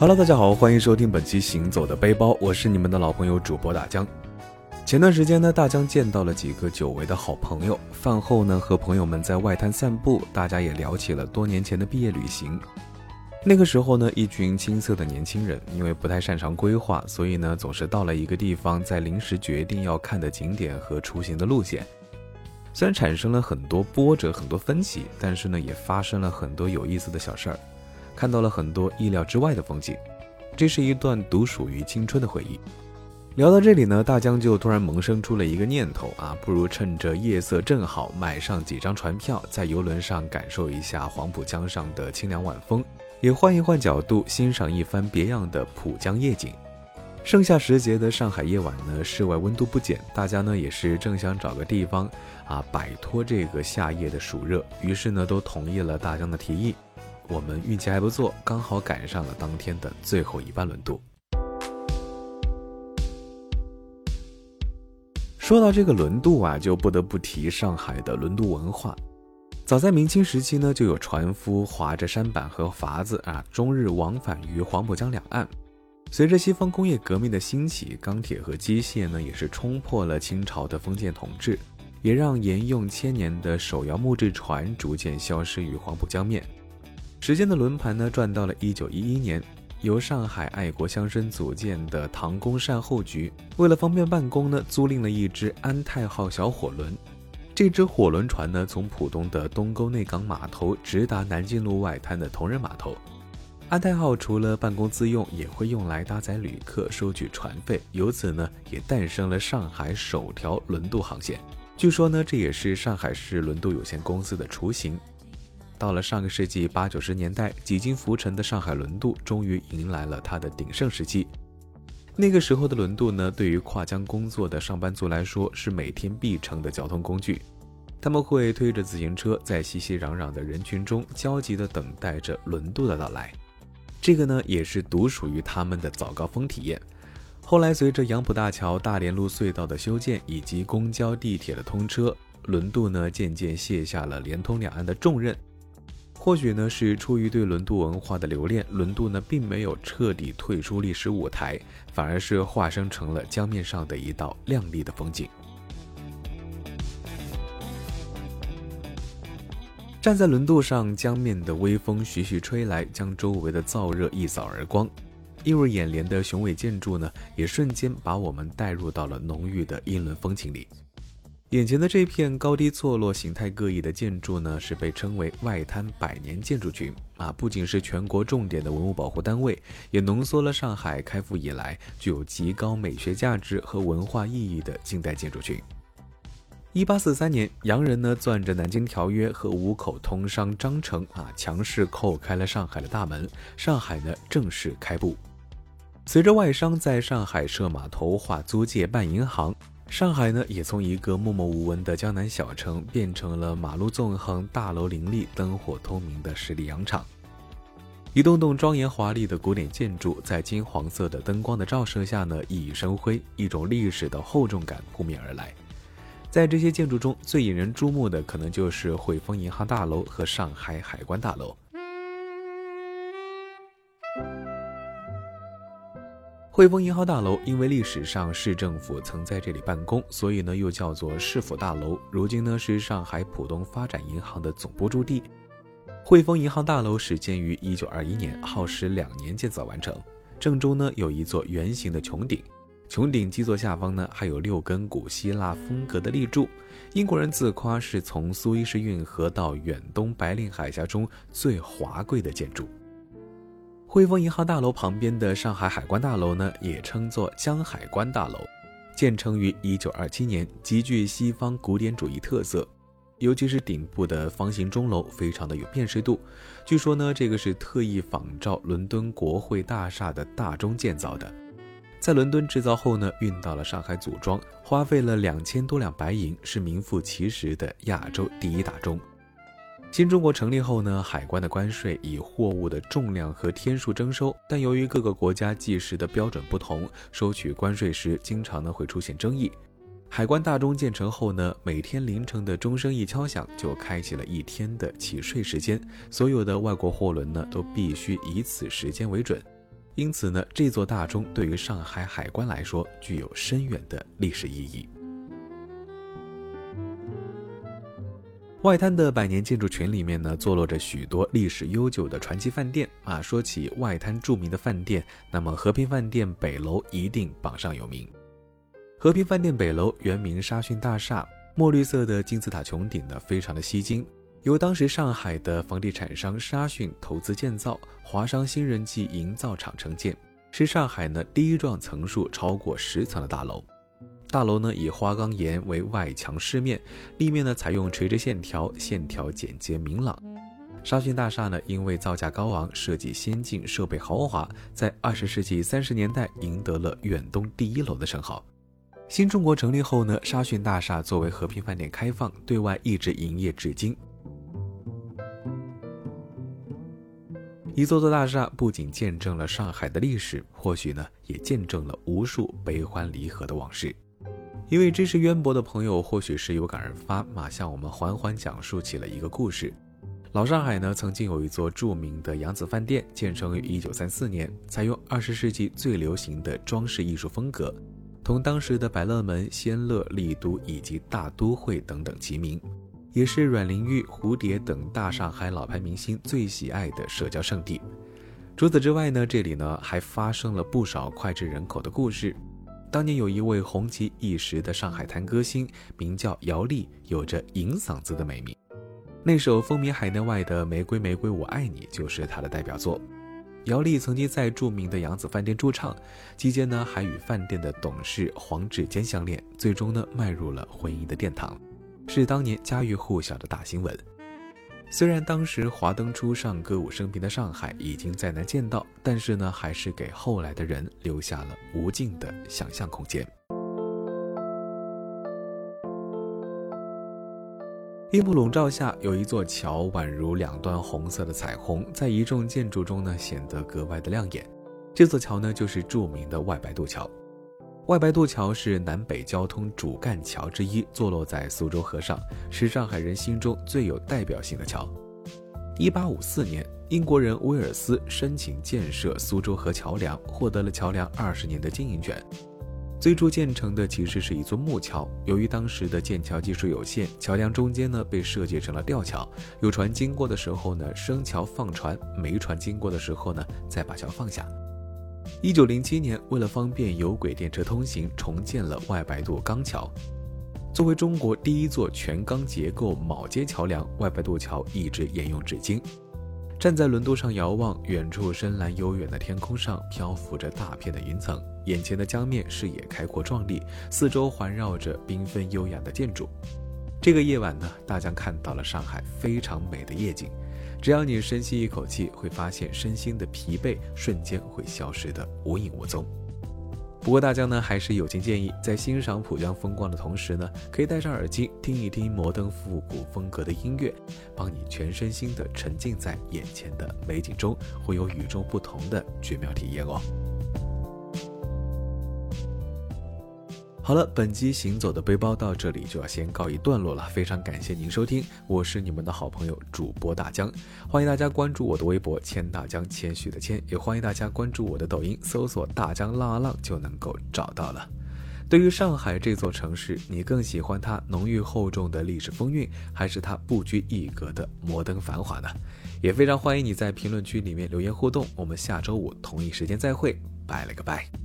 Hello，大家好，欢迎收听本期《行走的背包》，我是你们的老朋友主播大江。前段时间呢，大江见到了几个久违的好朋友，饭后呢和朋友们在外滩散步，大家也聊起了多年前的毕业旅行。那个时候呢，一群青涩的年轻人，因为不太擅长规划，所以呢总是到了一个地方，在临时决定要看的景点和出行的路线。虽然产生了很多波折、很多分歧，但是呢也发生了很多有意思的小事儿。看到了很多意料之外的风景，这是一段独属于青春的回忆。聊到这里呢，大江就突然萌生出了一个念头啊，不如趁着夜色正好，买上几张船票，在游轮上感受一下黄浦江上的清凉晚风，也换一换角度，欣赏一番别样的浦江夜景。盛夏时节的上海夜晚呢，室外温度不减，大家呢也是正想找个地方啊摆脱这个夏夜的暑热，于是呢都同意了大江的提议。我们运气还不错，刚好赶上了当天的最后一班轮渡。说到这个轮渡啊，就不得不提上海的轮渡文化。早在明清时期呢，就有船夫划着舢板和筏子啊，终日往返于黄浦江两岸。随着西方工业革命的兴起，钢铁和机械呢，也是冲破了清朝的封建统治，也让沿用千年的手摇木质船逐渐消失于黄浦江面。时间的轮盘呢转到了一九一一年，由上海爱国乡绅组建的唐宫善后局，为了方便办公呢，租赁了一只安泰号小火轮。这只火轮船呢，从浦东的东沟内港码头直达南京路外滩的同仁码头。安泰号除了办公自用，也会用来搭载旅客、收取船费，由此呢，也诞生了上海首条轮渡航线。据说呢，这也是上海市轮渡有限公司的雏形。到了上个世纪八九十年代，几经浮沉的上海轮渡终于迎来了它的鼎盛时期。那个时候的轮渡呢，对于跨江工作的上班族来说是每天必乘的交通工具。他们会推着自行车，在熙熙攘攘的人群中焦急地等待着轮渡的到来。这个呢，也是独属于他们的早高峰体验。后来，随着杨浦大桥、大连路隧道的修建以及公交、地铁的通车，轮渡呢渐渐卸下了连通两岸的重任。或许呢是出于对轮渡文化的留恋，轮渡呢并没有彻底退出历史舞台，反而是化身成了江面上的一道亮丽的风景。站在轮渡上，江面的微风徐徐吹来，将周围的燥热一扫而光，映入眼帘的雄伟建筑呢，也瞬间把我们带入到了浓郁的英伦风情里。眼前的这片高低错落、形态各异的建筑呢，是被称为外滩百年建筑群啊，不仅是全国重点的文物保护单位，也浓缩了上海开埠以来具有极高美学价值和文化意义的近代建筑群。一八四三年，洋人呢攥着南京条约和五口通商章程啊，强势叩开了上海的大门，上海呢正式开埠。随着外商在上海设码头、划租界、办银行。上海呢，也从一个默默无闻的江南小城，变成了马路纵横、大楼林立、灯火通明的十里洋场。一栋栋庄严华丽的古典建筑，在金黄色的灯光的照射下呢，熠熠生辉，一种历史的厚重感扑面而来。在这些建筑中最引人注目的，可能就是汇丰银行大楼和上海海关大楼。汇丰银行大楼因为历史上市政府曾在这里办公，所以呢又叫做市府大楼。如今呢是上海浦东发展银行的总部驻地。汇丰银行大楼始建于一九二一年，耗时两年建造完成。正中呢有一座圆形的穹顶，穹顶基座下方呢还有六根古希腊风格的立柱。英国人自夸是从苏伊士运河到远东白令海峡中最华贵的建筑。汇丰银行大楼旁边的上海海关大楼呢，也称作江海关大楼，建成于一九二七年，极具西方古典主义特色，尤其是顶部的方形钟楼，非常的有辨识度。据说呢，这个是特意仿照伦敦国会大厦的大钟建造的，在伦敦制造后呢，运到了上海组装，花费了两千多两白银，是名副其实的亚洲第一大钟。新中国成立后呢，海关的关税以货物的重量和天数征收，但由于各个国家计时的标准不同，收取关税时经常呢会出现争议。海关大钟建成后呢，每天凌晨的钟声一敲响，就开启了一天的起税时间，所有的外国货轮呢都必须以此时间为准。因此呢，这座大钟对于上海海关来说具有深远的历史意义。外滩的百年建筑群里面呢，坐落着许多历史悠久的传奇饭店啊。说起外滩著名的饭店，那么和平饭店北楼一定榜上有名。和平饭店北楼原名沙逊大厦，墨绿色的金字塔穹顶呢，非常的吸睛。由当时上海的房地产商沙逊投资建造，华商新人记营造厂承建，是上海呢第一幢层数超过十层的大楼。大楼呢以花岗岩为外墙饰面，立面呢采用垂直线条，线条简洁明朗。沙逊大厦呢因为造价高昂、设计先进、设备豪华，在二十世纪三十年代赢得了远东第一楼的称号。新中国成立后呢，沙逊大厦作为和平饭店开放，对外一直营业至今。一座座大厦不仅见证了上海的历史，或许呢也见证了无数悲欢离合的往事。一位知识渊博的朋友，或许是有感而发，马向我们缓缓讲述起了一个故事。老上海呢，曾经有一座著名的扬子饭店，建成于一九三四年，采用二十世纪最流行的装饰艺术风格，同当时的百乐门、仙乐、丽都以及大都会等等齐名，也是阮玲玉、蝴蝶等大上海老牌明星最喜爱的社交圣地。除此之外呢，这里呢还发生了不少脍炙人口的故事。当年有一位红极一时的上海滩歌星，名叫姚丽，有着银嗓子的美名。那首风靡海内外的《玫瑰玫瑰我爱你》就是她的代表作。姚丽曾经在著名的扬子饭店驻唱，期间呢还与饭店的董事黄志坚相恋，最终呢迈入了婚姻的殿堂，是当年家喻户晓的大新闻。虽然当时华灯初上、歌舞升平的上海已经再难见到，但是呢，还是给后来的人留下了无尽的想象空间。夜幕笼罩下，有一座桥，宛如两段红色的彩虹，在一众建筑中呢，显得格外的亮眼。这座桥呢，就是著名的外白渡桥。外白渡桥是南北交通主干桥之一，坐落在苏州河上，是上海人心中最有代表性的桥。一八五四年，英国人威尔斯申请建设苏州河桥梁，获得了桥梁二十年的经营权。最初建成的其实是一座木桥，由于当时的建桥技术有限，桥梁中间呢被设计成了吊桥，有船经过的时候呢升桥放船，没船经过的时候呢再把桥放下。一九零七年，为了方便有轨电车通行，重建了外白渡钢桥。作为中国第一座全钢结构铆接桥梁，外白渡桥一直沿用至今。站在轮渡上遥望，远处深蓝悠远的天空上漂浮着大片的云层，眼前的江面视野开阔壮丽，四周环绕着缤纷优雅的建筑。这个夜晚呢，大江看到了上海非常美的夜景。只要你深吸一口气，会发现身心的疲惫瞬间会消失的无影无踪。不过大家呢，还是友情建议，在欣赏浦江风光的同时呢，可以戴上耳机听一听摩登复古风格的音乐，帮你全身心的沉浸在眼前的美景中，会有与众不同的绝妙体验哦。好了，本期行走的背包到这里就要先告一段落了。非常感谢您收听，我是你们的好朋友主播大江，欢迎大家关注我的微博“千大江”，谦虚的谦，也欢迎大家关注我的抖音，搜索“大江浪啊浪”就能够找到了。对于上海这座城市，你更喜欢它浓郁厚重的历史风韵，还是它不拘一格的摩登繁华呢？也非常欢迎你在评论区里面留言互动。我们下周五同一时间再会，拜了个拜。